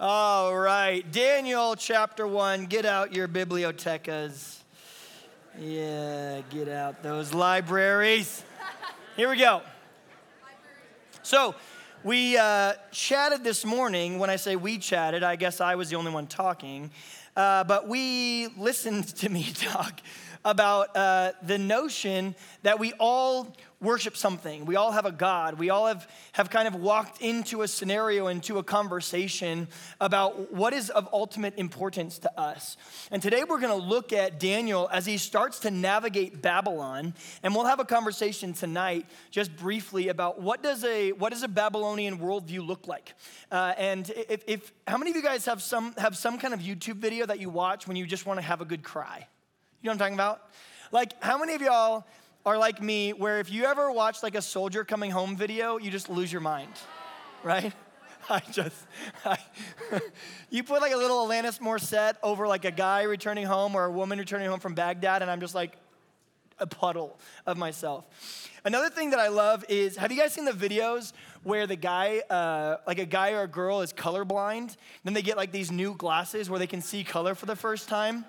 All right, Daniel chapter 1. Get out your bibliotecas. Yeah, get out those libraries. Here we go. So, we uh, chatted this morning. When I say we chatted, I guess I was the only one talking. Uh, but we listened to me talk about uh, the notion that we all worship something. We all have a God. We all have, have kind of walked into a scenario, into a conversation about what is of ultimate importance to us. And today we're going to look at Daniel as he starts to navigate Babylon. And we'll have a conversation tonight, just briefly, about what does a, what does a Babylonian worldview look like? Uh, and if, if, how many of you guys have some, have some kind of YouTube video that you watch when you just want to have a good cry? You know what I'm talking about? Like, how many of y'all are like me, where if you ever watch like a soldier coming home video, you just lose your mind, right? I just, I, you put like a little Alanis Morissette over like a guy returning home or a woman returning home from Baghdad, and I'm just like a puddle of myself. Another thing that I love is have you guys seen the videos where the guy, uh, like a guy or a girl, is colorblind? Then they get like these new glasses where they can see color for the first time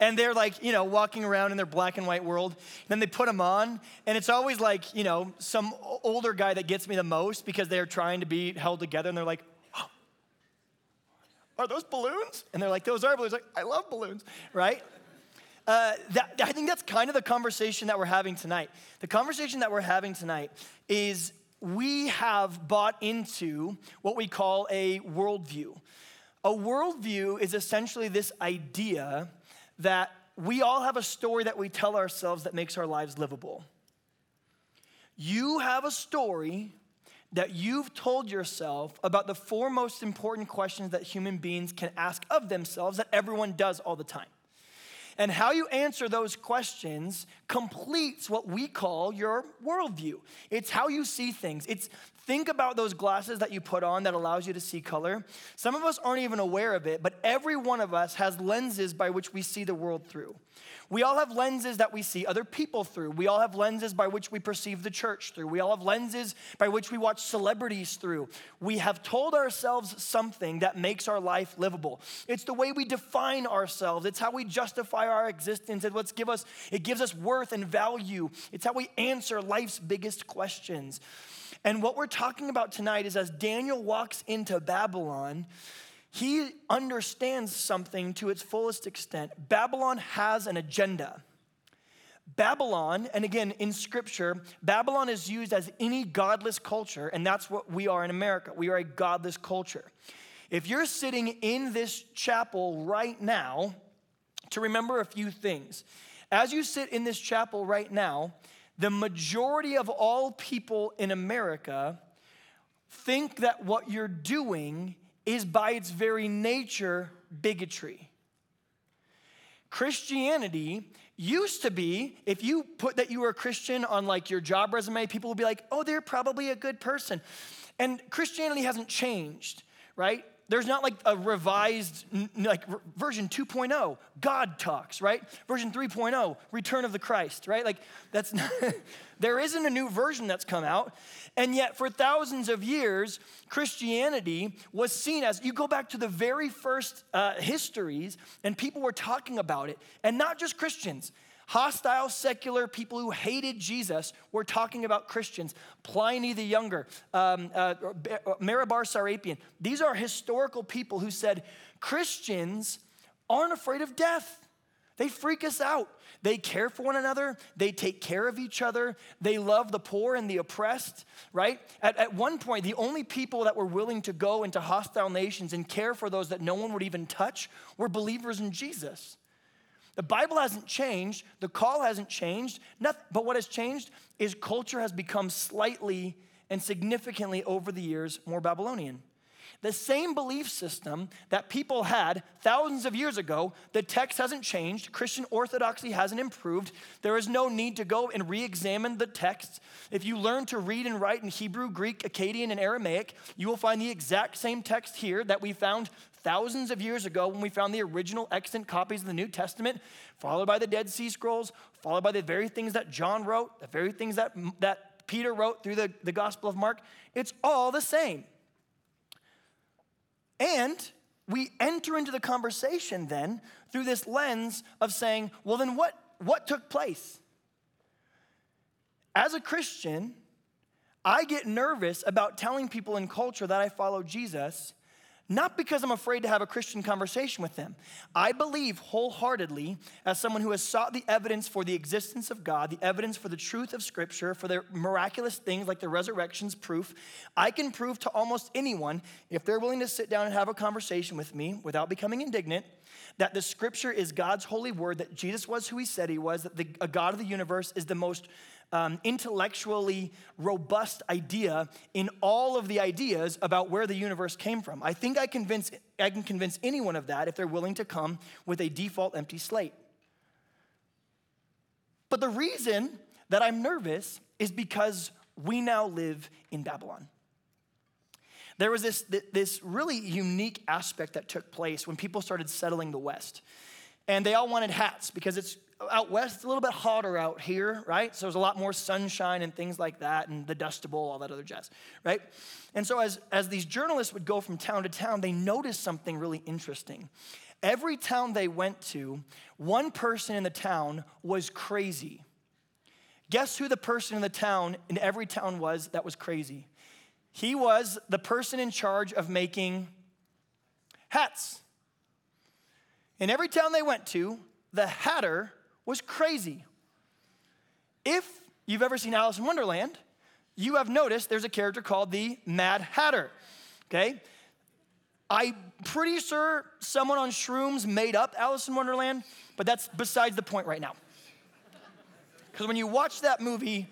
and they're like, you know, walking around in their black and white world. Then they put them on, and it's always like, you know, some older guy that gets me the most because they're trying to be held together, and they're like, oh, are those balloons? And they're like, those are balloons. Like, I love balloons, right? Uh, that, I think that's kind of the conversation that we're having tonight. The conversation that we're having tonight is we have bought into what we call a worldview. A worldview is essentially this idea that we all have a story that we tell ourselves that makes our lives livable. You have a story that you've told yourself about the four most important questions that human beings can ask of themselves that everyone does all the time. And how you answer those questions completes what we call your worldview. It's how you see things. It's Think about those glasses that you put on that allows you to see color. Some of us aren't even aware of it, but every one of us has lenses by which we see the world through. We all have lenses that we see other people through. We all have lenses by which we perceive the church through. We all have lenses by which we watch celebrities through. We have told ourselves something that makes our life livable. It's the way we define ourselves. It's how we justify our existence. It's what give us it gives us worth and value. It's how we answer life's biggest questions. And what we're talking about tonight is as Daniel walks into Babylon, he understands something to its fullest extent. Babylon has an agenda. Babylon, and again in scripture, Babylon is used as any godless culture, and that's what we are in America. We are a godless culture. If you're sitting in this chapel right now, to remember a few things. As you sit in this chapel right now, the majority of all people in America think that what you're doing is by its very nature bigotry. Christianity used to be, if you put that you were a Christian on like your job resume, people would be like, oh, they're probably a good person. And Christianity hasn't changed, right? There's not like a revised like version 2.0 god talks right? Version 3.0 return of the christ right? Like that's not, there isn't a new version that's come out. And yet for thousands of years christianity was seen as you go back to the very first uh, histories and people were talking about it. And not just christians Hostile, secular people who hated Jesus were talking about Christians. Pliny the Younger, um, uh, Mara bar Serapion. These are historical people who said Christians aren't afraid of death. They freak us out. They care for one another. They take care of each other. They love the poor and the oppressed, right? At, at one point, the only people that were willing to go into hostile nations and care for those that no one would even touch were believers in Jesus. The Bible hasn't changed, the call hasn't changed, nothing, but what has changed is culture has become slightly and significantly over the years more Babylonian. The same belief system that people had thousands of years ago, the text hasn't changed, Christian orthodoxy hasn't improved. There is no need to go and re examine the text. If you learn to read and write in Hebrew, Greek, Akkadian, and Aramaic, you will find the exact same text here that we found thousands of years ago when we found the original extant copies of the New Testament, followed by the Dead Sea Scrolls, followed by the very things that John wrote, the very things that, that Peter wrote through the, the Gospel of Mark. It's all the same. And we enter into the conversation then through this lens of saying, well, then what, what took place? As a Christian, I get nervous about telling people in culture that I follow Jesus, not because I'm afraid to have a Christian conversation with them. I believe wholeheartedly, as someone who has sought the evidence for the existence of God, the evidence for the truth of Scripture, for their miraculous things like the resurrection's proof, I can prove to almost anyone, if they're willing to sit down and have a conversation with me without becoming indignant, that the Scripture is God's holy word, that Jesus was who he said he was, that the, God of the universe is the most um, intellectually robust idea in all of the ideas about where the universe came from. I think I, convince, I can convince anyone of that if they're willing to come with a default empty slate. But the reason that I'm nervous is because we now live in Babylon. There was this, this really unique aspect that took place when people started settling the West. And they all wanted hats because it's out west, it's a little bit hotter out here, right? So there's a lot more sunshine and things like that, and the Dust Bowl, all that other jazz, right? And so as, as these journalists would go from town to town, they noticed something really interesting. Every town they went to, one person in the town was crazy. Guess who the person in the town, in every town, was that was crazy? He was the person in charge of making hats. In every town they went to, the hatter was crazy. If you've ever seen Alice in Wonderland, you have noticed there's a character called the Mad Hatter, okay? I'm pretty sure someone on shrooms made up Alice in Wonderland, but that's besides the point right now. Because when you watch that movie,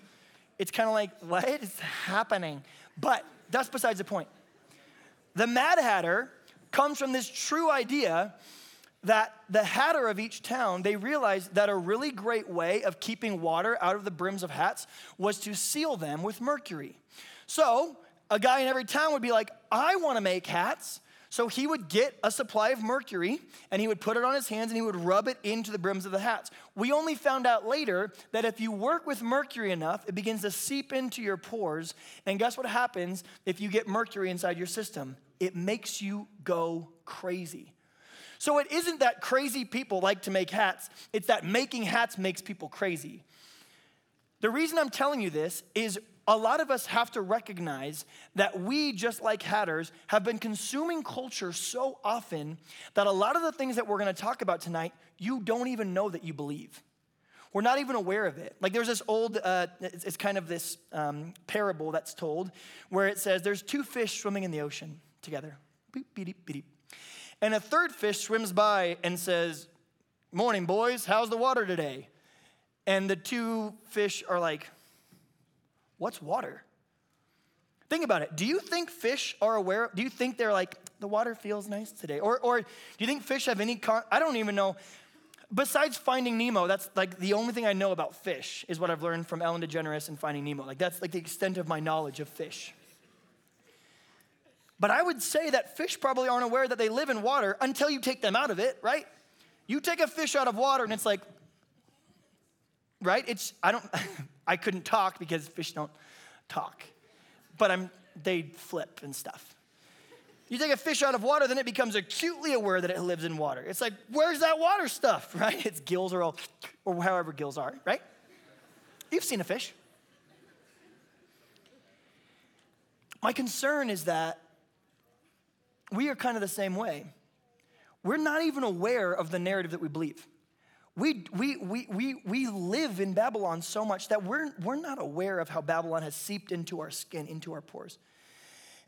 it's kind of like, what is happening? But that's besides the point. The Mad Hatter comes from this true idea that the hatter of each town, they realized that a really great way of keeping water out of the brims of hats was to seal them with mercury. So, a guy in every town would be like, I want to make hats. So he would get a supply of mercury and he would put it on his hands and he would rub it into the brims of the hats. We only found out later that if you work with mercury enough, it begins to seep into your pores. And guess what happens if you get mercury inside your system? It makes you go crazy. So it isn't that crazy people like to make hats, it's that making hats makes people crazy. The reason I'm telling you this is a lot of us have to recognize that we, just like hatters, have been consuming culture so often that a lot of the things that we're gonna talk about tonight, you don't even know that you believe. We're not even aware of it. Like there's this old, uh, it's, kind of this um, parable that's told where it says there's two fish swimming in the ocean together. Beep, beep, beep, and a third fish swims by and says, Morning, boys, how's the water today? And the two fish are like, What's water? Think about it. Do you think fish are aware? Do you think they're like, the water feels nice today? Or, or do you think fish have any, con- I don't even know. Besides Finding Nemo, that's like the only thing I know about fish is what I've learned from Ellen DeGeneres and Finding Nemo. Like that's like the extent of my knowledge of fish. But I would say that fish probably aren't aware that they live in water until you take them out of it, right? You take a fish out of water and it's like, right? It's, I don't, I couldn't talk because fish don't talk, but I'm, they flip and stuff. You take a fish out of water, then it becomes acutely aware that it lives in water. It's like, where's that water stuff, right? Its gills are all, or however gills are, right? You've seen a fish. My concern is that we are kind of the same way. We're not even aware of the narrative that we believe. We, we, we, we, we live in Babylon so much that we're, we're not aware of how Babylon has seeped into our skin, into our pores.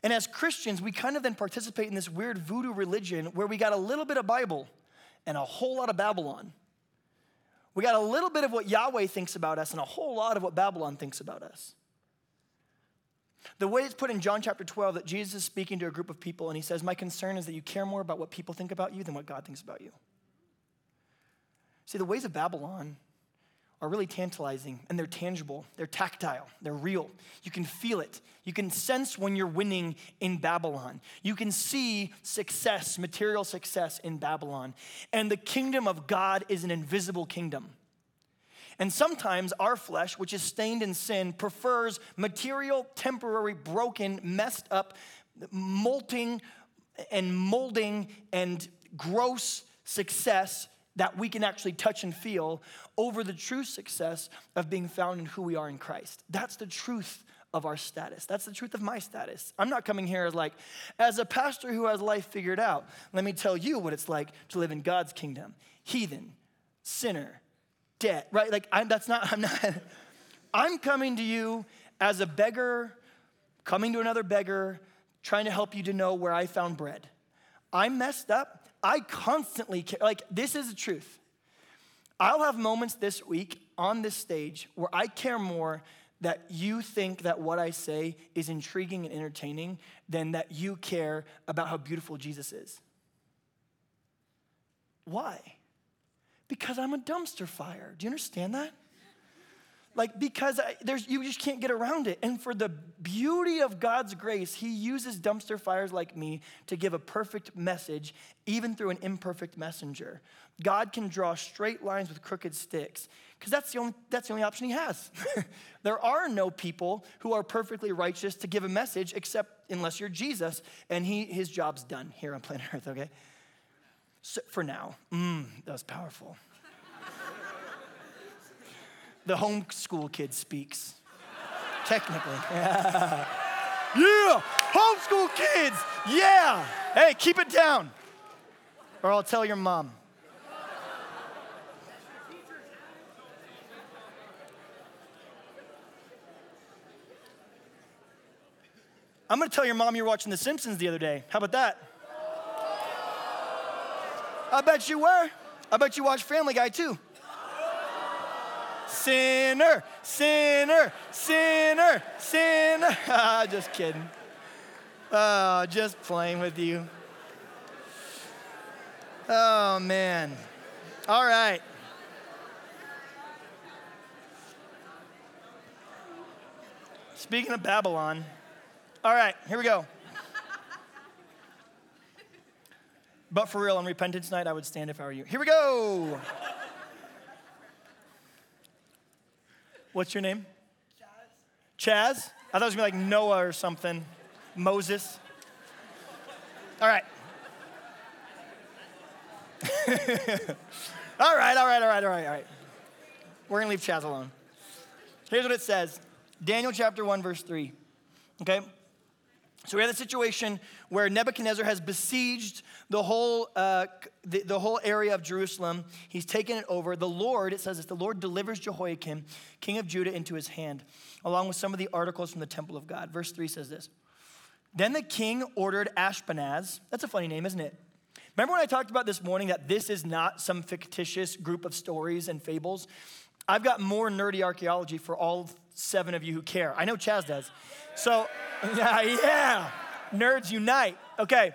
And as Christians, we kind of then participate in this weird voodoo religion where we got a little bit of Bible and a whole lot of Babylon. We got a little bit of what Yahweh thinks about us and a whole lot of what Babylon thinks about us. The way it's put in John chapter 12 that Jesus is speaking to a group of people and he says, My concern is that you care more about what people think about you than what God thinks about you. See, the ways of Babylon are really tantalizing and they're tangible, they're tactile, they're real. You can feel it. You can sense when you're winning in Babylon. You can see success, material success in Babylon. And the kingdom of God is an invisible kingdom. And sometimes our flesh, which is stained in sin, prefers material, temporary, broken, messed up, molting, and molding and gross success that we can actually touch and feel over the true success of being found in who we are in Christ. That's the truth of our status. That's the truth of my status. I'm not coming here as like, as a pastor who has life figured out, let me tell you what it's like to live in God's kingdom. Heathen, sinner, debt, right? Like, I'm, that's not, I'm not, I'm coming to you as a beggar, coming to another beggar, trying to help you to know where I found bread. I'm messed up. I constantly, like, this is the truth. I'll have moments this week on this stage where I care more that you think that what I say is intriguing and entertaining than that you care about how beautiful Jesus is. Why? Because I'm a dumpster fire. Do you understand that? Like, because I, there's, you just can't get around it. And for the beauty of God's grace, He uses dumpster fires like me to give a perfect message, even through an imperfect messenger. God can draw straight lines with crooked sticks, because that's, the only, that's the only option He has. there are no people who are perfectly righteous to give a message, except unless you're Jesus, and he, His job's done here on planet Earth, okay? So, for now, mm, that was powerful the homeschool kid speaks. Technically. Yeah. yeah. Homeschool kids. Yeah. Hey, keep it down. Or I'll tell your mom. I'm gonna tell your mom you're watching The Simpsons the other day. How about that? I bet you were. I bet you watched Family Guy too sinner, sinner, sinner, sinner. Ah, just kidding. Oh, just playing with you. Oh, man. All right. Speaking of Babylon, all right, here we go. But for real, on repentance night, I would stand if I were you. Here we go. What's your name? Chaz. Chaz? I thought it was gonna be like Noah or something. Moses. All right. all right, all right, all right, all right, all right. We're gonna leave Chaz alone. Here's what it says Daniel chapter 1, verse 3. Okay? So we have the situation where Nebuchadnezzar has besieged the whole, uh, the, the whole area of Jerusalem. He's taken it over. The Lord, it says this, the Lord delivers Jehoiakim, king of Judah, into his hand, along with some of the articles from the temple of God. Verse 3 says this. Then the king ordered Ashpenaz. That's a funny name, isn't it? Remember when I talked about this morning that this is not some fictitious group of stories and fables? I've got more nerdy archaeology for all seven of you who care. I know Chaz does. So, yeah, yeah. Nerds unite. Okay,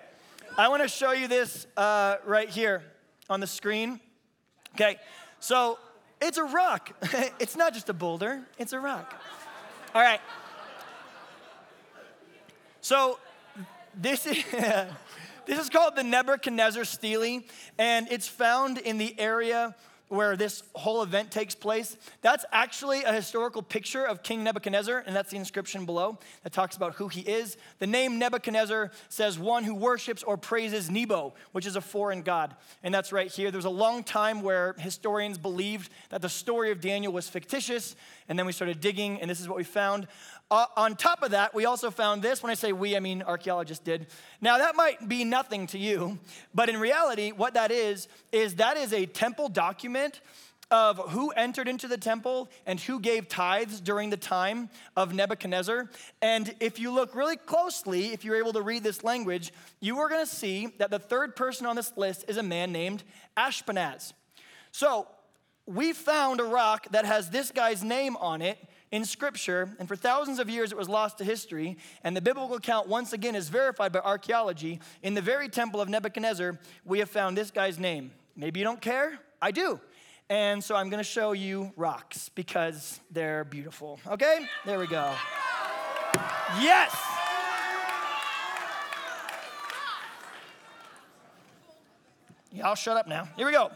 I want to show you this uh, right here on the screen. Okay, so it's a rock. it's not just a boulder, it's a rock. All right. So, this is. this is called the Nebuchadnezzar stele, and it's found in the area where this whole event takes place, that's actually a historical picture of King Nebuchadnezzar, and that's the inscription below that talks about who he is. The name Nebuchadnezzar says one who worships or praises Nebo, which is a foreign god. And that's right here. There was a long time where historians believed that the story of Daniel was fictitious, and then we started digging, and this is what we found. Uh, on top of that, we also found this. When I say we, I mean archaeologists did. Now, that might be nothing to you, but in reality, what that is, is that is a temple document of who entered into the temple and who gave tithes during the time of Nebuchadnezzar. And if you look really closely, if you're able to read this language, you are going to see that the third person on this list is a man named Ashpenaz. So we found a rock that has this guy's name on it in Scripture, and for thousands of years it was lost to history. And the biblical account, once again, is verified by archaeology. In the very temple of Nebuchadnezzar, we have found this guy's name. Maybe you don't care? I do. And so I'm going to show you rocks because they're beautiful. Okay? There we go. Yes! Y'all shut up now. Here we go.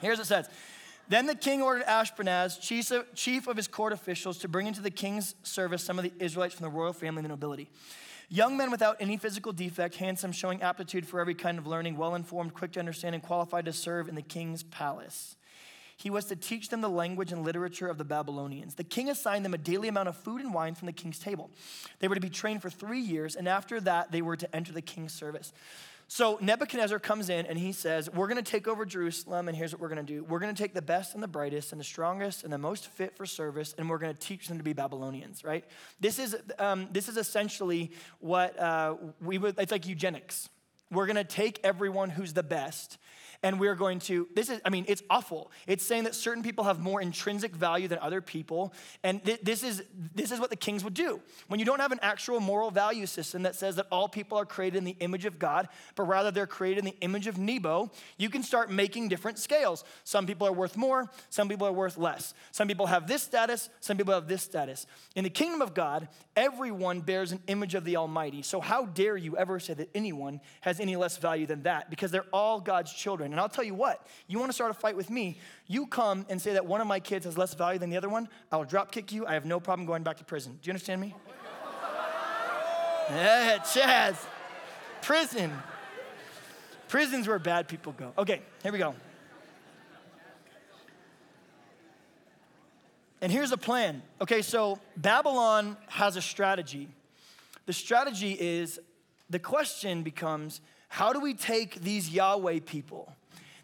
Here's what it says then the king ordered Ashpenaz, chief of his court officials, to bring into the king's service some of the Israelites from the royal family and the nobility. Young men without any physical defect, handsome, showing aptitude for every kind of learning, well informed, quick to understand, and qualified to serve in the king's palace. He was to teach them the language and literature of the Babylonians. The king assigned them a daily amount of food and wine from the king's table. They were to be trained for three years, and after that, they were to enter the king's service. So Nebuchadnezzar comes in and he says, We're going to take over Jerusalem, and here's what we're going to do. We're going to take the best and the brightest and the strongest and the most fit for service, and we're going to teach them to be Babylonians, right? This is, um, this is essentially what uh, we would, it's like eugenics. We're going to take everyone who's the best and we're going to this is i mean it's awful. It's saying that certain people have more intrinsic value than other people. And th- this is this is what the kings would do. When you don't have an actual moral value system that says that all people are created in the image of god but rather they're created in the image of nebo you can start making different scales. Some people are worth more some people are worth less. Some people have this status some people have this status. In the kingdom of god everyone bears an image of the almighty. So how dare you ever say that anyone has any less value than that? Because they're all god's children and I'll tell you what, you want to start a fight with me, you come and say that one of my kids has less value than the other one, I will drop kick you. I have no problem going back to prison. Do you understand me? yeah, Chaz. Prison. Prison's where bad people go. Okay, here we go. And here's a plan. Okay, so Babylon has a strategy. The strategy is the question becomes how do we take these Yahweh people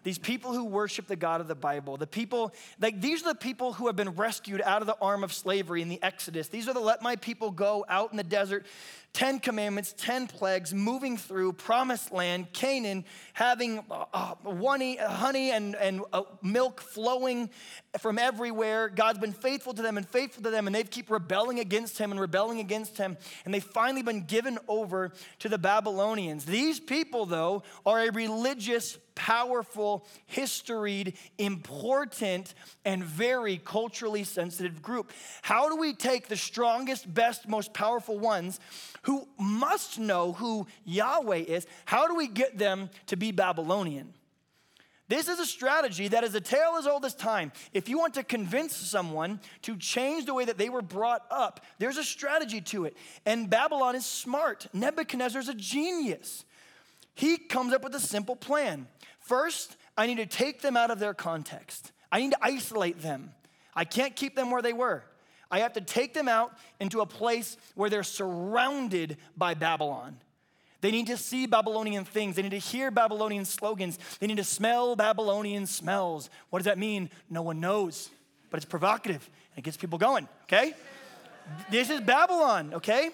these people who worship the God of the Bible, the people, like these are the people who have been rescued out of the arm of slavery in the Exodus. These are the let my people go out in the desert 10 commandments, 10 plagues, moving through promised land, Canaan, having uh, uh honey, honey and, and uh, milk flowing from everywhere. God's been faithful to them and faithful to them, and they keep rebelling against him and rebelling against him. And they've finally been given over to the Babylonians. These people, though, are a religious powerful, historied, important, and very culturally sensitive group. How do we take the strongest, best, most powerful ones who must know who Yahweh is? How do we get them to be Babylonian? This is a strategy that is a tale as old as time. If you want to convince someone to change the way that they were brought up, there's a strategy to it. And Babylon is smart. Nebuchadnezzar is a genius. He comes up with a simple plan. First, I need to take them out of their context, I need to isolate them. I can't keep them where they were. I have to take them out into a place where they're surrounded by Babylon. They need to see Babylonian things. They need to hear Babylonian slogans. They need to smell Babylonian smells. What does that mean? No one knows, but it's provocative and it gets people going, okay? This is Babylon, okay?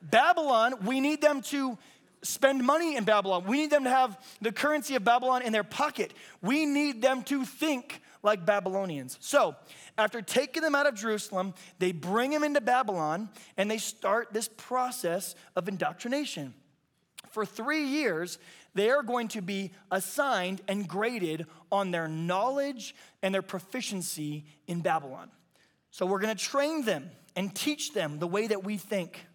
Babylon, we need them to spend money in Babylon. We need them to have the currency of Babylon in their pocket. We need them to think like Babylonians. So, after taking them out of Jerusalem, they bring them into Babylon and they start this process of indoctrination. For three years, they are going to be assigned and graded on their knowledge and their proficiency in Babylon. So, we're going to train them and teach them the way that we think.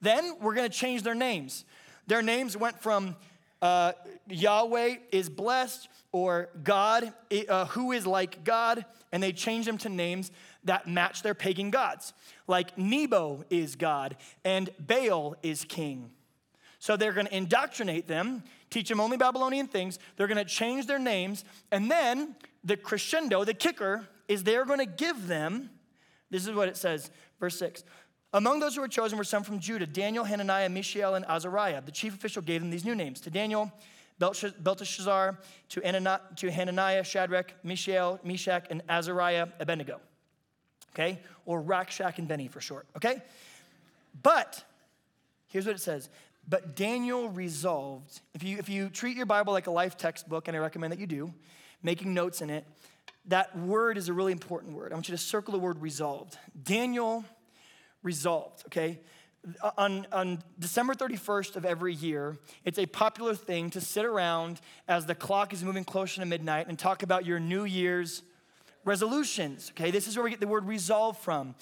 Then, we're going to change their names. Their names went from uh, Yahweh is blessed or God, uh, who is like God, and they change them to names that match their pagan gods. Like Nebo is God and Baal is king. So they're going to indoctrinate them, teach them only Babylonian things. They're going to change their names. And then the crescendo, the kicker, is they're going to give them, this is what it says, verse 6 among those who were chosen were some from Judah Daniel, Hananiah, Mishael, and Azariah. The chief official gave them these new names to Daniel, Belteshazzar, to Hananiah, Shadrach, Mishael, Meshach, and Azariah, Abednego. Okay? Or Rakshak and Benny for short. Okay? But, here's what it says. But Daniel resolved, if you, if you treat your Bible like a life textbook, and I recommend that you do, making notes in it, that word is a really important word. I want you to circle the word resolved. Daniel resolved, okay? Uh, on, on December 31st of every year, it's a popular thing to sit around as the clock is moving closer to midnight and talk about your New Year's resolutions, okay? This is where we get the word resolve from.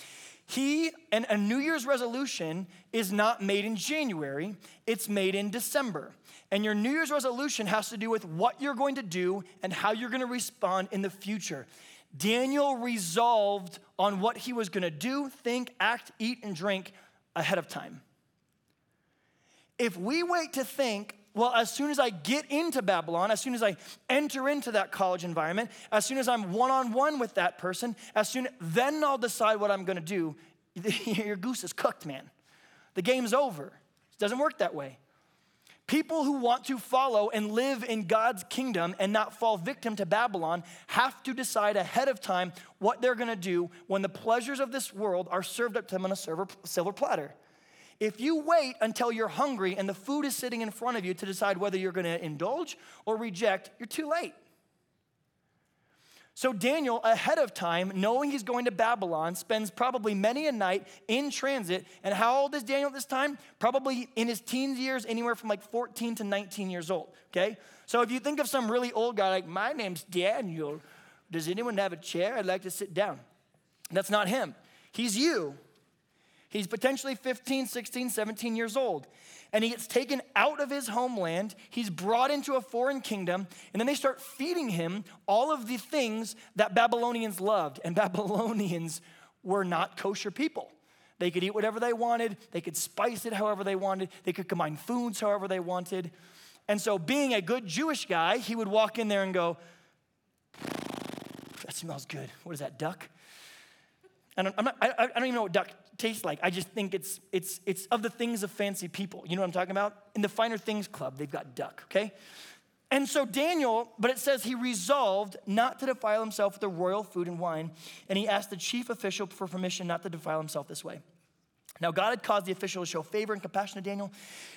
He, and a New Year's resolution is not made in January, it's made in December. And your New Year's resolution has to do with what you're going to do and how you're going to respond in the future. Daniel resolved on what he was going to do, think, act, eat, and drink ahead of time. if we wait to think, well, as soon as I get into Babylon, as soon as I enter into that college environment, as soon as I'm one on one with that person, as soon then I'll decide what I'm going to do. Your goose is cooked, man. The game's over. It doesn't work that way. People who want to follow and live in God's kingdom and not fall victim to Babylon have to decide ahead of time what they're going to do when the pleasures of this world are served up to them on a silver platter. If you wait until you're hungry and the food is sitting in front of you to decide whether you're going to indulge or reject, you're too late. So Daniel, ahead of time, knowing he's going to Babylon, spends probably many a night in transit. And how old is Daniel at this time? Probably in his teens years, anywhere from like 14 to 19 years old. Okay? So if you think of some really old guy like, my name's Daniel, does anyone have a chair? I'd like to sit down. That's not him. He's you. He's potentially 15, 16, 17 years old. And he gets taken out of his homeland. He's brought into a foreign kingdom. And then they start feeding him all of the things that Babylonians loved. And Babylonians were not kosher people. They could eat whatever they wanted, they could spice it however they wanted, they could combine foods however they wanted. And so, being a good Jewish guy, he would walk in there and go, That smells good. What is that, duck? And I'm not, I, I don't even know what duck tastes like. I just think it's, it's, it's of the things of fancy people. You know what I'm talking about? In the Finer Things Club, they've got duck, okay? And so Daniel, but it says he resolved not to defile himself with the royal food and wine, and he asked the chief official for permission not to defile himself this way. Now, God had caused the official to show favor and compassion to Daniel,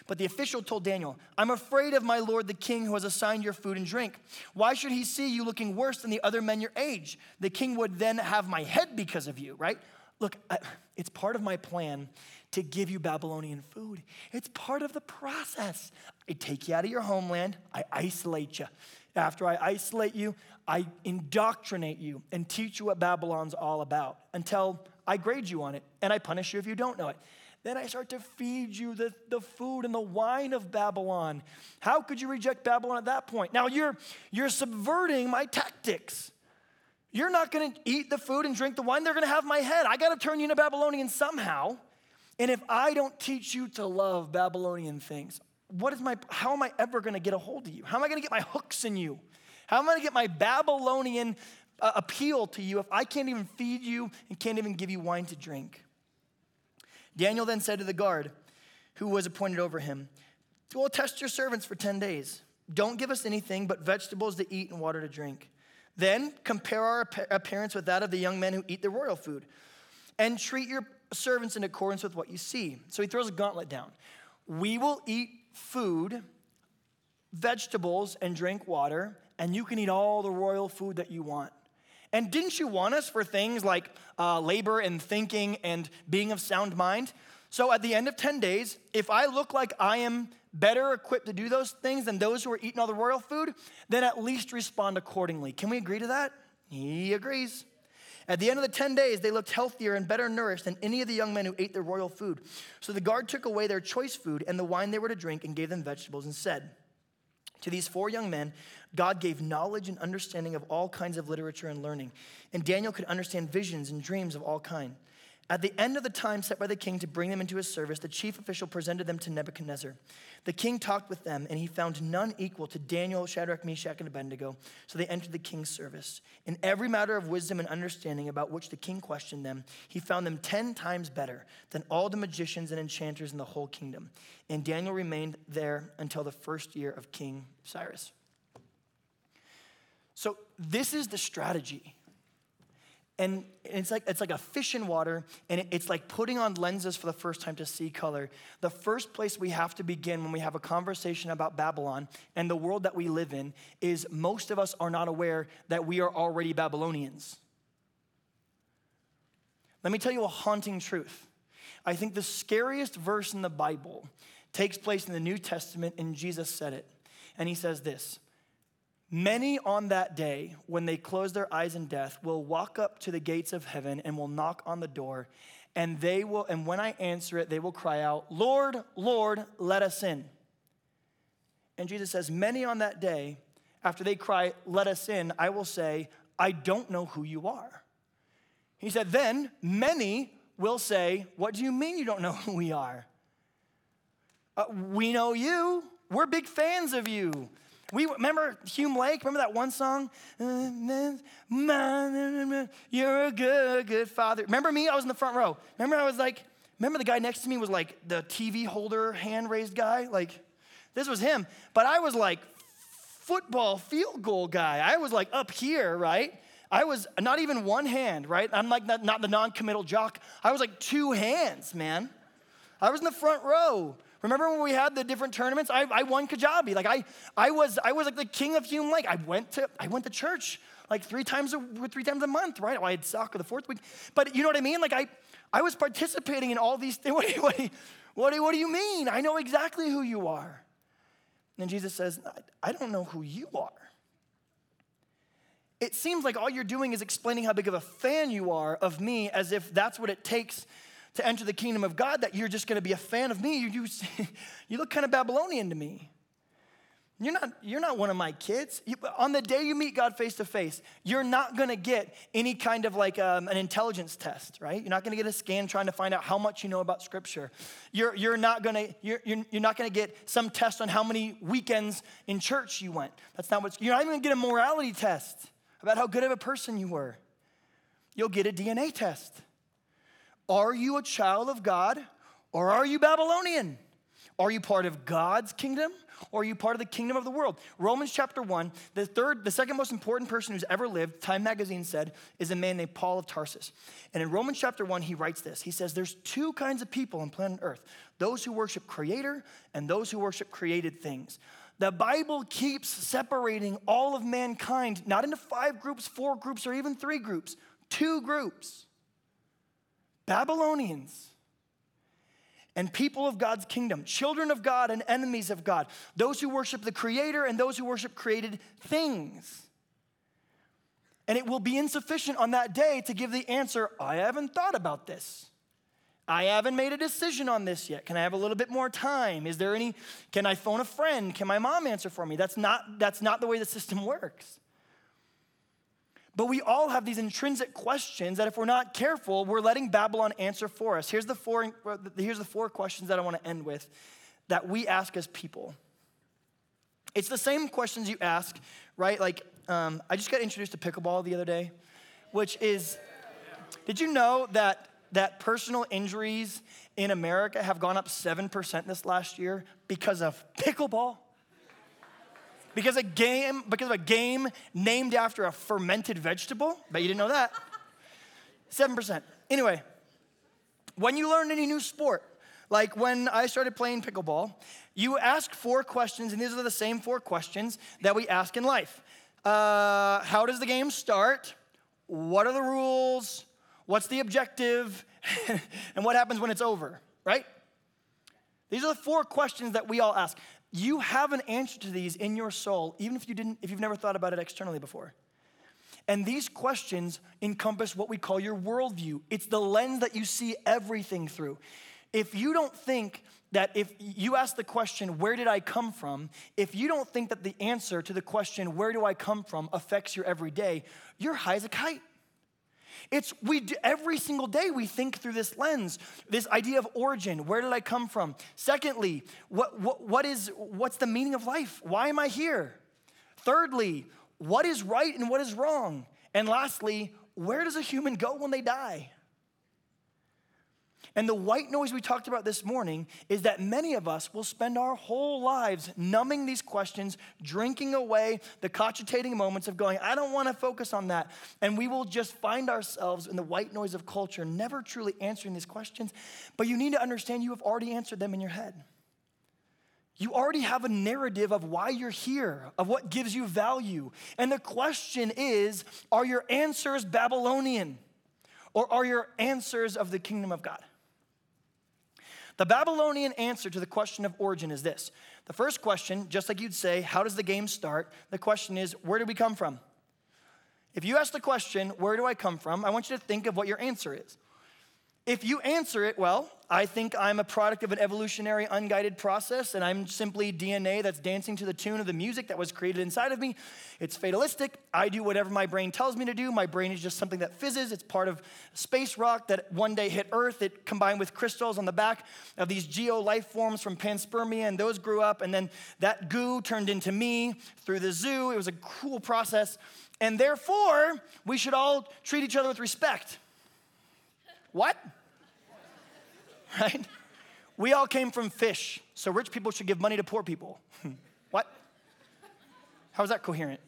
but the official told Daniel, I'm afraid of my lord the king who has assigned your food and drink. Why should he see you looking worse than the other men your age? The king would then have my head because of you, right? Look, I, it's part of my plan to give you Babylonian food. It's part of the process. I take you out of your homeland, I isolate you. After I isolate you, I indoctrinate you and teach you what Babylon's all about until I grade you on it and I punish you if you don't know it. Then I start to feed you the, the food and the wine of Babylon. How could you reject Babylon at that point? Now you're, you're subverting my tactics. You're not going to eat the food and drink the wine. They're going to have my head. I got to turn you into Babylonian somehow. And if I don't teach you to love Babylonian things, what is my, how am I ever going to get a hold of you? How am I going to get my hooks in you? How am I going to get my Babylonian appeal to you if I can't even feed you and can't even give you wine to drink? Daniel then said to the guard who was appointed over him, Well, test your servants for 10 days. Don't give us anything but vegetables to eat and water to drink. Then compare our appearance with that of the young men who eat the royal food, and treat your servants in accordance with what you see. So he throws a gauntlet down. We will eat food, vegetables, and drink water, and you can eat all the royal food that you want. And didn't you want us for things like uh, labor and thinking and being of sound mind? So at the end of 10 days, if I look like I am better equipped to do those things than those who are eating all the royal food, then at least respond accordingly. Can we agree to that? He agrees. At the end of the 10 days, they looked healthier and better nourished than any of the young men who ate their royal food. So the guard took away their choice food and the wine they were to drink and gave them vegetables and said, To these four young men, God gave knowledge and understanding of all kinds of literature and learning. And Daniel could understand visions and dreams of all kinds. At the end of the time set by the king to bring them into his service, the chief official presented them to Nebuchadnezzar. The king talked with them, and he found none equal to Daniel, Shadrach, Meshach, and Abednego. So they entered the king's service. In every matter of wisdom and understanding about which the king questioned them, he found them ten times better than all the magicians and enchanters in the whole kingdom. And Daniel remained there until the first year of King Cyrus. So, this is the strategy and it's like it's like a fish in water and it's like putting on lenses for the first time to see color. The first place we have to begin when we have a conversation about babylon and the world that we live in is most of us are not aware that we are already babylonians. Let me tell you a haunting truth. I think the scariest verse in the bible takes place in the new testament and jesus said it. And he says this Many on that day, when they close their eyes in death, will walk up to the gates of heaven and will knock on the door. And they will, and when I answer it, they will cry out, Lord, Lord, let us in. And Jesus says, Many on that day, after they cry, Let us in, I will say, I don't know who you are. He said, Then many will say, What do you mean you don't know who we are? Uh, we know you. We're big fans of you. We remember Hume Lake. Remember that one song? You're a good, good father. Remember me? I was in the front row. Remember I was like, remember the guy next to me was like the TV holder, hand raised guy. Like, this was him. But I was like football field goal guy. I was like up here, right? I was not even one hand, right? I'm like not, not the non-committal jock. I was like two hands, man. I was in the front row. Remember when we had the different tournaments? I, I won Kajabi. Like I, I was, I was like the king of Hume Lake. I went to, I went to church like three times a, three times a month, right? I had soccer the fourth week. But you know what I mean? Like I, I was participating in all these things. What do what do what what do you mean? I know exactly who you are. And Jesus says, I don't know who you are. It seems like all you're doing is explaining how big of a fan you are of me as if that's what it takes to enter the kingdom of God, that you're just going to be a fan of me. You, you, you look kind of Babylonian to me. You're not, you're not one of my kids. You, on the day you meet God face to face, you're not gonna get any kind of like um, an intelligence test, right? You're not gonna get a scan trying to find out how much you know about Scripture. You're, you're, not, gonna, you're, you're, you're not gonna get some test on how many weekends in church you went. That's not what, you're not even gonna get a morality test about how good of a person you were. You'll get a DNA test. Are you a child of God or are you Babylonian? Are you part of God's kingdom or are you part of the kingdom of the world? Romans chapter 1, the third, the second most important person who's ever lived, Time magazine said, is a man named Paul of Tarsus. And in Romans chapter 1, he writes this. He says, There's two kinds of people on planet Earth those who worship creator and those who worship created things. The Bible keeps separating all of mankind, not into five groups, four groups, or even three groups, two groups Babylonians and people of God's kingdom, children of God and enemies of God, those who worship the Creator and those who worship created things. And it will be insufficient on that day to give the answer, I haven't thought about this. I haven't made a decision on this yet. Can I have a little bit more time? Is there any, can I phone a friend? Can my mom answer for me? That's not, that's not the way the system works. But we all have these intrinsic questions that if we're not careful, we're letting Babylon answer for us. Here's the four, here's the four questions that I want to end with that we ask as people. It's the same questions you ask, right? Like, um, I just got introduced to pickleball the other day, which is, did you know that, that personal injuries in America have gone up 7% this last year because of pickleball? Because a game, because of a game named after a fermented vegetable. Bet you didn't know that. 7%. Anyway, when you learn any new sport, like when I started playing pickleball, you ask four questions, and these are the same four questions that we ask in life. Uh, how does the game start? What are the rules? What's the objective? and what happens when it's over, right? These are the four questions that we all ask you have an answer to these in your soul, even if you didn't, if you've never thought about it externally before. And these questions encompass what we call your worldview. It's the lens that you see everything through. If you don't think that if you ask the question, where did I come from? If you don't think that the answer to the question, where do I come from, affects your everyday, you're high as a kite. It's we do, every single day we think through this lens, this idea of origin. Where did I come from? Secondly, what, what, what is what's the meaning of life? Why am I here? Thirdly, what is right and what is wrong? And lastly, where does a human go when they die? And the white noise we talked about this morning is that many of us will spend our whole lives numbing these questions, drinking away the cogitating moments of going, I don't want to focus on that. And we will just find ourselves in the white noise of culture, never truly answering these questions. But you need to understand you have already answered them in your head. You already have a narrative of why you're here, of what gives you value. And the question is are your answers Babylonian or are your answers of the kingdom of God? The Babylonian answer to the question of origin is this. The first question, just like you'd say, how does the game start? The question is, where do we come from? If you ask the question, where do I come from? I want you to think of what your answer is. If you answer it, well, I think I'm a product of an evolutionary unguided process and I'm simply DNA that's dancing to the tune of the music that was created inside of me. It's fatalistic. I do whatever my brain tells me to do. My brain is just something that fizzes. It's part of space rock that one day hit Earth. It combined with crystals on the back of these geo life forms from panspermia, and those grew up. And then that goo turned into me through the zoo. It was a cool process. And therefore, we should all treat each other with respect. What? Right? We all came from fish, so rich people should give money to poor people. what? How is that coherent?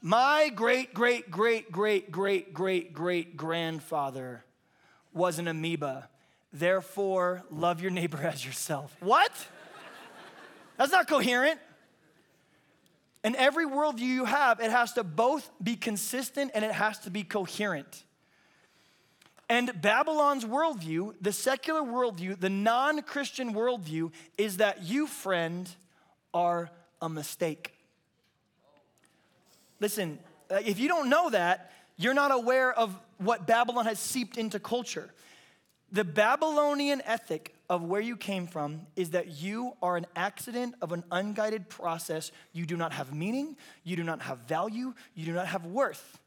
My great, great, great, great, great, great, great grandfather was an amoeba. Therefore, love your neighbor as yourself. What? That's not coherent. In every worldview you have, it has to both be consistent and it has to be coherent. And Babylon's worldview, the secular worldview, the non Christian worldview, is that you, friend, are a mistake. Listen, uh, if you don't know that, you're not aware of what Babylon has seeped into culture. The Babylonian ethic of where you came from is that you are an accident of an unguided process. You do not have meaning, you do not have value, you do not have worth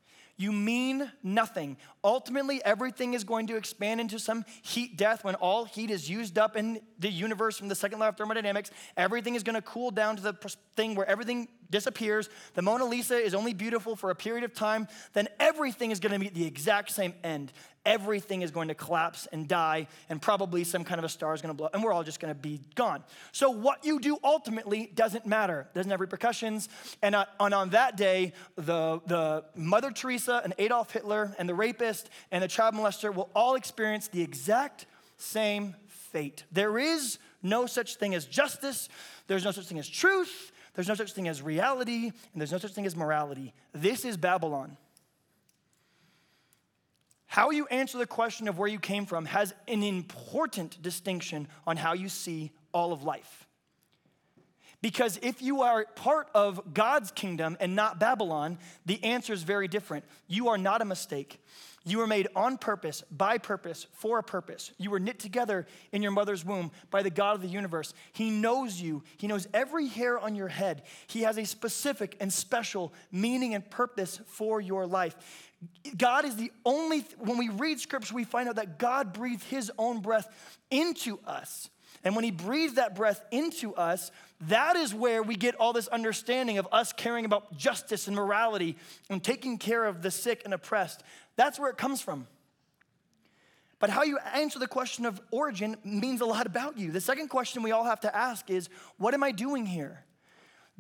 you mean nothing. Ultimately, everything is going to expand into some heat death when all heat is used up in the universe from the second law of thermodynamics. Everything is going to cool down to the thing where everything disappears. The Mona Lisa is only beautiful for a period of time. Then everything is going to meet the exact same end everything is going to collapse and die, and probably some kind of a star is going to blow, and we're all just going to be gone. So, what you do ultimately doesn't matter, doesn't have repercussions. And, uh, and on that day, the, the Mother Teresa and Adolf Hitler and the rapist and the child molester will all experience the exact same fate. There is no such thing as justice, there's no such thing as truth, there's no such thing as reality, and there's no such thing as morality. This is Babylon. How you answer the question of where you came from has an important distinction on how you see all of life. Because if you are part of God's kingdom and not Babylon, the answer is very different. You are not a mistake. You were made on purpose, by purpose, for a purpose. You were knit together in your mother's womb by the God of the universe. He knows you, He knows every hair on your head. He has a specific and special meaning and purpose for your life. God is the only, when we read scripture, we find out that God breathed his own breath into us. And when he breathed that breath into us, that is where we get all this understanding of us caring about justice and morality and taking care of the sick and oppressed. That's where it comes from. But how you answer the question of origin means a lot about you. The second question we all have to ask is what am I doing here?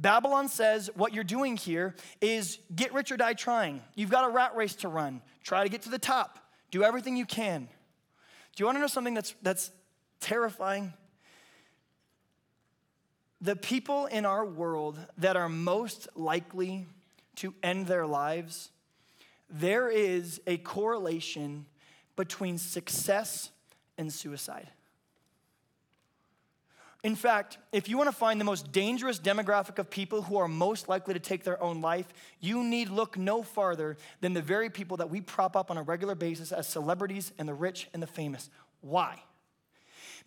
Babylon says what you're doing here is get rich or die trying. You've got a rat race to run. Try to get to the top. Do everything you can. Do you want to know something that's, that's terrifying? The people in our world that are most likely to end their lives, there is a correlation between success and suicide. In fact, if you want to find the most dangerous demographic of people who are most likely to take their own life, you need look no farther than the very people that we prop up on a regular basis as celebrities and the rich and the famous. Why?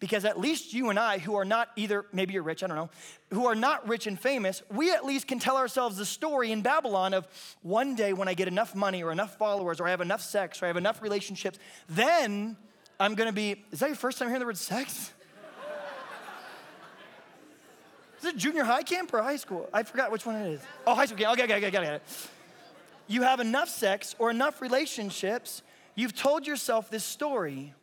Because at least you and I, who are not either, maybe you're rich, I don't know, who are not rich and famous, we at least can tell ourselves the story in Babylon of one day when I get enough money or enough followers or I have enough sex or I have enough relationships, then I'm gonna be, is that your first time hearing the word sex? Is it junior high camp or high school? I forgot which one it is. Oh, high school camp. Okay, okay, okay, got it. You have enough sex or enough relationships, you've told yourself this story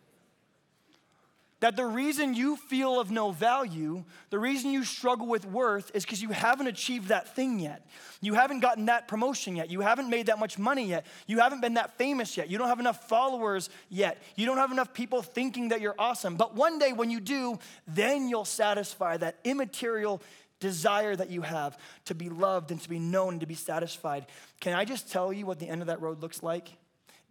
that the reason you feel of no value, the reason you struggle with worth is because you haven't achieved that thing yet. You haven't gotten that promotion yet. You haven't made that much money yet. You haven't been that famous yet. You don't have enough followers yet. You don't have enough people thinking that you're awesome. But one day when you do, then you'll satisfy that immaterial desire that you have to be loved and to be known and to be satisfied. Can I just tell you what the end of that road looks like?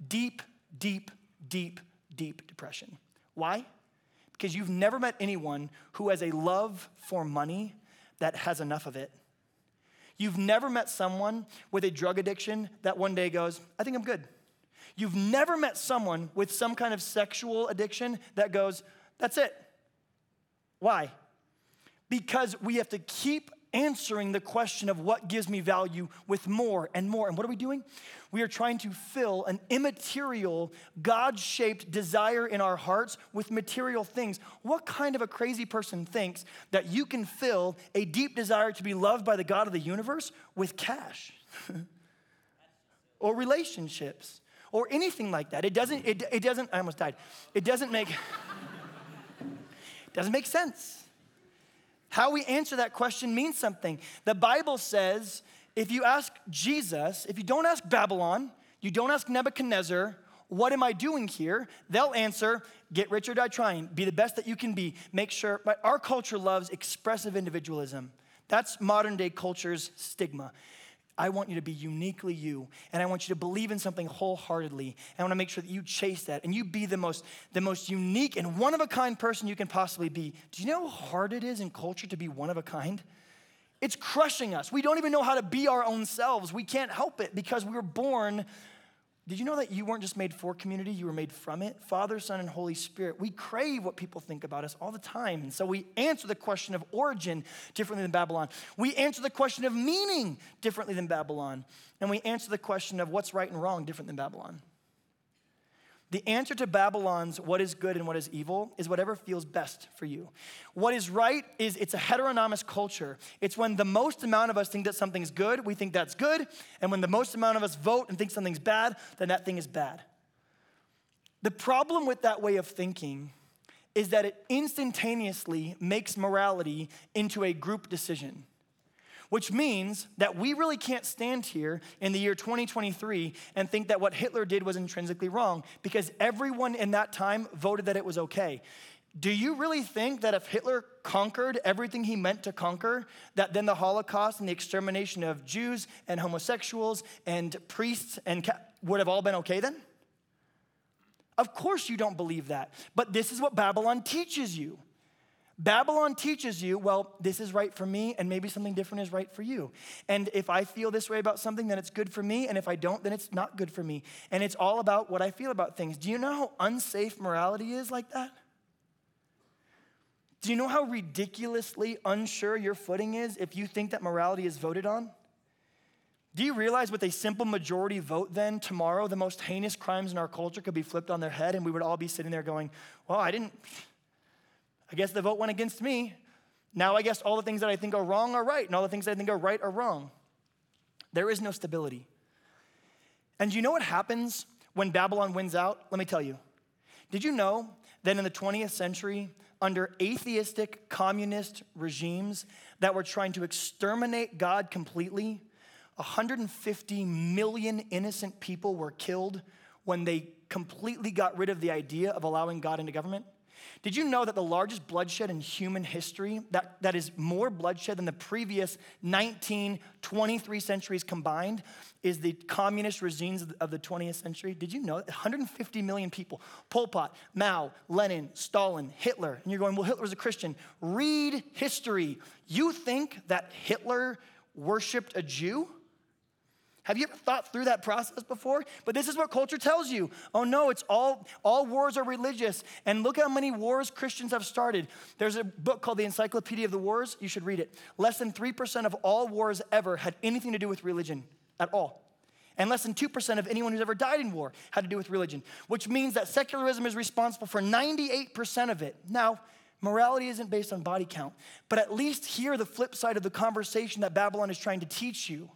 Deep, deep, deep, deep depression. Why? Because you've never met anyone who has a love for money that has enough of it. You've never met someone with a drug addiction that one day goes, I think I'm good. You've never met someone with some kind of sexual addiction that goes, that's it. Why? Because we have to keep answering the question of what gives me value with more and more. And what are we doing? We are trying to fill an immaterial, God shaped desire in our hearts with material things. What kind of a crazy person thinks that you can fill a deep desire to be loved by the God of the universe with cash or relationships? Or anything like that. It doesn't, it, it doesn't, I almost died. It doesn't make, doesn't make sense. How we answer that question means something. The Bible says if you ask Jesus, if you don't ask Babylon, you don't ask Nebuchadnezzar, what am I doing here? They'll answer, get rich or die trying. Be the best that you can be. Make sure, but our culture loves expressive individualism. That's modern day culture's stigma. I want you to be uniquely you, and I want you to believe in something wholeheartedly. And I want to make sure that you chase that and you be the most, the most unique and one of a kind person you can possibly be. Do you know how hard it is in culture to be one of a kind? It's crushing us. We don't even know how to be our own selves. We can't help it because we were born did you know that you weren't just made for community, you were made from it? Father, Son, and Holy Spirit. We crave what people think about us all the time. And so we answer the question of origin differently than Babylon. We answer the question of meaning differently than Babylon. And we answer the question of what's right and wrong different than Babylon. The answer to Babylon's what is good and what is evil is whatever feels best for you. What is right is it's a heteronomous culture. It's when the most amount of us think that something's good, we think that's good. And when the most amount of us vote and think something's bad, then that thing is bad. The problem with that way of thinking is that it instantaneously makes morality into a group decision which means that we really can't stand here in the year 2023 and think that what Hitler did was intrinsically wrong because everyone in that time voted that it was okay. Do you really think that if Hitler conquered everything he meant to conquer, that then the Holocaust and the extermination of Jews and homosexuals and priests and ca- would have all been okay then? Of course you don't believe that. But this is what Babylon teaches you. Babylon teaches you, well, this is right for me, and maybe something different is right for you. And if I feel this way about something, then it's good for me, and if I don't, then it's not good for me. And it's all about what I feel about things. Do you know how unsafe morality is like that? Do you know how ridiculously unsure your footing is if you think that morality is voted on? Do you realize with a simple majority vote, then tomorrow the most heinous crimes in our culture could be flipped on their head, and we would all be sitting there going, Well, I didn't. I guess the vote went against me. Now I guess all the things that I think are wrong are right, and all the things that I think are right are wrong. There is no stability. And you know what happens when Babylon wins out? Let me tell you. Did you know that in the 20th century, under atheistic communist regimes that were trying to exterminate God completely, 150 million innocent people were killed when they completely got rid of the idea of allowing God into government? Did you know that the largest bloodshed in human history, that, that is more bloodshed than the previous 19, 23 centuries combined, is the communist regimes of the 20th century? Did you know that 150 million people, Pol Pot, Mao, Lenin, Stalin, Hitler, and you're going, well, Hitler was a Christian. Read history. You think that Hitler worshiped a Jew? Have you ever thought through that process before? But this is what culture tells you. Oh no, it's all all wars are religious. And look how many wars Christians have started. There's a book called The Encyclopedia of the Wars. You should read it. Less than 3% of all wars ever had anything to do with religion at all. And less than 2% of anyone who's ever died in war had to do with religion, which means that secularism is responsible for 98% of it. Now, morality isn't based on body count, but at least hear the flip side of the conversation that Babylon is trying to teach you.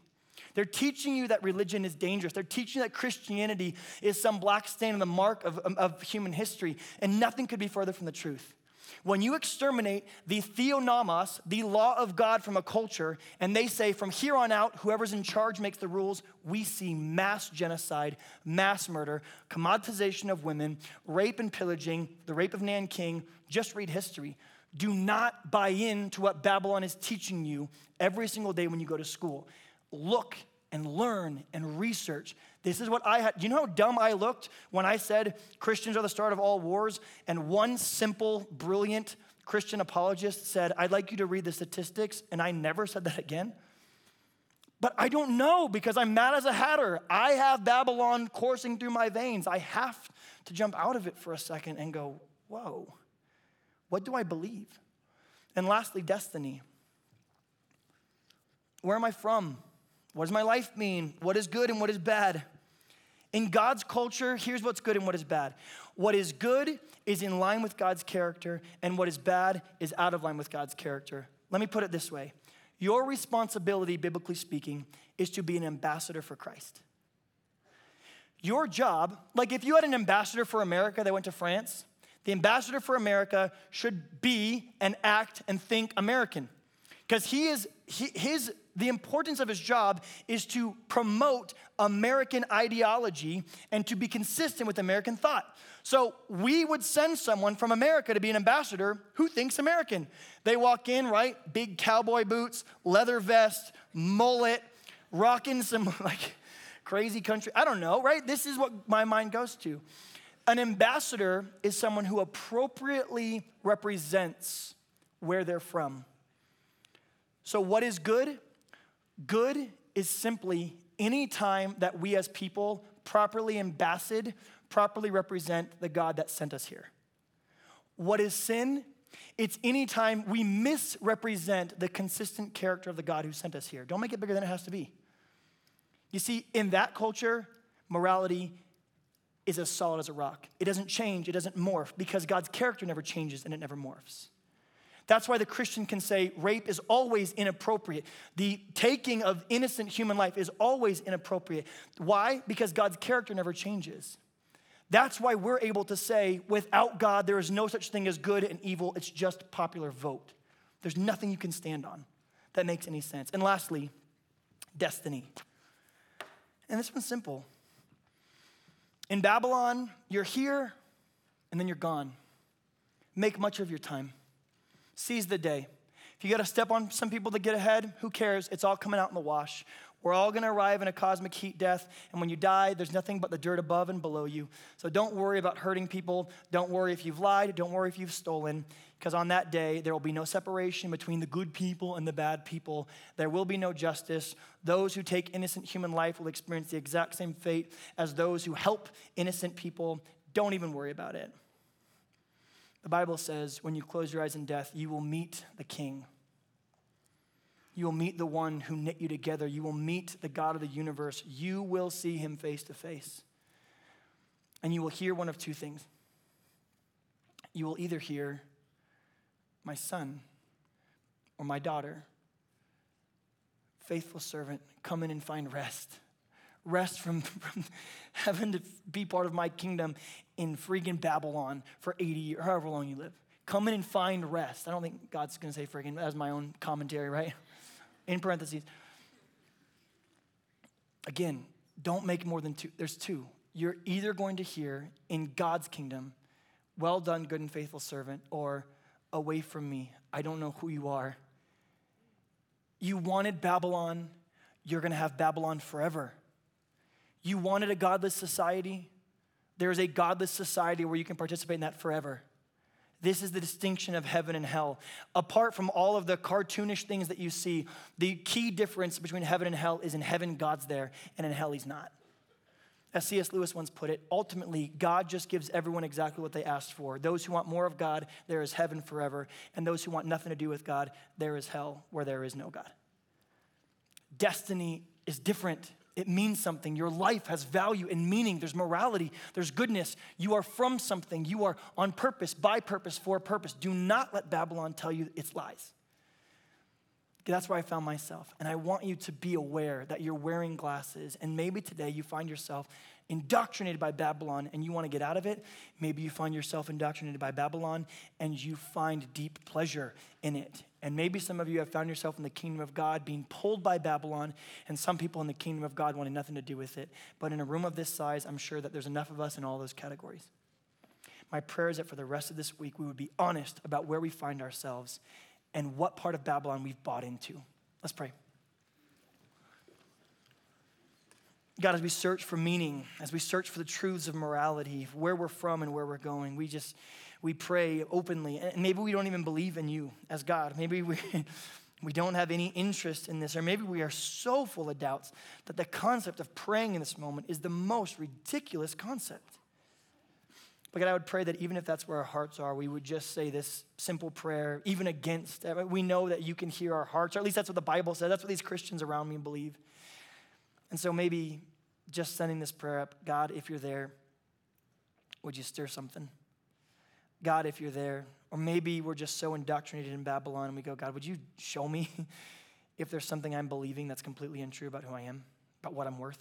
They're teaching you that religion is dangerous. They're teaching that Christianity is some black stain on the mark of, um, of human history, and nothing could be further from the truth. When you exterminate the theonomos, the law of God from a culture, and they say from here on out, whoever's in charge makes the rules, we see mass genocide, mass murder, commoditization of women, rape and pillaging, the rape of Nanking. Just read history. Do not buy in to what Babylon is teaching you every single day when you go to school look and learn and research. This is what I had. You know how dumb I looked when I said Christians are the start of all wars? And one simple, brilliant Christian apologist said, I'd like you to read the statistics, and I never said that again. But I don't know because I'm mad as a hatter. I have Babylon coursing through my veins. I have to jump out of it for a second and go, whoa, what do I believe? And lastly, destiny. Where am I from? What does my life mean? What is good and what is bad? In God's culture, here's what's good and what is bad. What is good is in line with God's character, and what is bad is out of line with God's character. Let me put it this way Your responsibility, biblically speaking, is to be an ambassador for Christ. Your job, like if you had an ambassador for America that went to France, the ambassador for America should be and act and think American. Because he is, he, his the importance of his job is to promote American ideology and to be consistent with American thought. So we would send someone from America to be an ambassador who thinks American. They walk in, right? Big cowboy boots, leather vest, mullet, rocking some like crazy country. I don't know, right? This is what my mind goes to. An ambassador is someone who appropriately represents where they're from. So, what is good? Good is simply any time that we as people properly ambassador, properly represent the God that sent us here. What is sin? It's any time we misrepresent the consistent character of the God who sent us here. Don't make it bigger than it has to be. You see, in that culture, morality is as solid as a rock. It doesn't change, it doesn't morph because God's character never changes and it never morphs. That's why the Christian can say rape is always inappropriate. The taking of innocent human life is always inappropriate. Why? Because God's character never changes. That's why we're able to say, without God, there is no such thing as good and evil. It's just popular vote. There's nothing you can stand on that makes any sense. And lastly, destiny. And this one's simple. In Babylon, you're here and then you're gone. Make much of your time. Seize the day. If you got to step on some people to get ahead, who cares? It's all coming out in the wash. We're all going to arrive in a cosmic heat death, and when you die, there's nothing but the dirt above and below you. So don't worry about hurting people. Don't worry if you've lied. Don't worry if you've stolen, because on that day, there will be no separation between the good people and the bad people. There will be no justice. Those who take innocent human life will experience the exact same fate as those who help innocent people. Don't even worry about it. The Bible says, when you close your eyes in death, you will meet the King. You will meet the one who knit you together. You will meet the God of the universe. You will see him face to face. And you will hear one of two things. You will either hear, my son or my daughter, faithful servant, come in and find rest rest from, from having to be part of my kingdom in freaking Babylon for 80 years, however long you live. Come in and find rest. I don't think God's going to say freaking, as my own commentary, right? In parentheses. Again, don't make more than two. There's two. You're either going to hear in God's kingdom, well done, good and faithful servant, or away from me. I don't know who you are. You wanted Babylon, you're going to have Babylon forever. You wanted a godless society? There is a godless society where you can participate in that forever. This is the distinction of heaven and hell. Apart from all of the cartoonish things that you see, the key difference between heaven and hell is in heaven, God's there, and in hell, He's not. As C.S. Lewis once put it, ultimately, God just gives everyone exactly what they asked for. Those who want more of God, there is heaven forever. And those who want nothing to do with God, there is hell where there is no God. Destiny is different it means something. Your life has value and meaning. There's morality, there's goodness. You are from something. You are on purpose, by purpose, for purpose. Do not let Babylon tell you its lies. That's where I found myself. And I want you to be aware that you're wearing glasses. And maybe today you find yourself indoctrinated by Babylon and you want to get out of it. Maybe you find yourself indoctrinated by Babylon and you find deep pleasure in it. And maybe some of you have found yourself in the kingdom of God being pulled by Babylon, and some people in the kingdom of God wanting nothing to do with it. But in a room of this size, I'm sure that there's enough of us in all those categories. My prayer is that for the rest of this week, we would be honest about where we find ourselves and what part of Babylon we've bought into. Let's pray. God, as we search for meaning, as we search for the truths of morality, where we're from and where we're going, we just, we pray openly. And maybe we don't even believe in you as God. Maybe we, we don't have any interest in this, or maybe we are so full of doubts that the concept of praying in this moment is the most ridiculous concept. But God, I would pray that even if that's where our hearts are, we would just say this simple prayer, even against. Uh, we know that you can hear our hearts, or at least that's what the Bible says. That's what these Christians around me believe. And so maybe just sending this prayer up God, if you're there, would you stir something? God, if you're there. Or maybe we're just so indoctrinated in Babylon and we go, God, would you show me if there's something I'm believing that's completely untrue about who I am, about what I'm worth,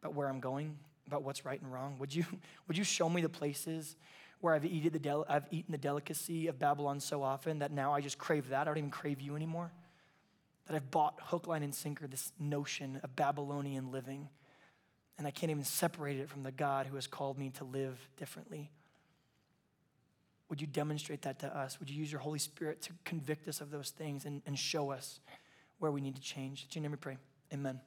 about where I'm going, about what's right and wrong? Would you, would you show me the places where I've eaten, the del- I've eaten the delicacy of Babylon so often that now I just crave that? I don't even crave you anymore. That I've bought hook, line, and sinker this notion of Babylonian living, and I can't even separate it from the God who has called me to live differently. Would you demonstrate that to us? Would you use your Holy Spirit to convict us of those things and, and show us where we need to change? Do you name me pray? Amen.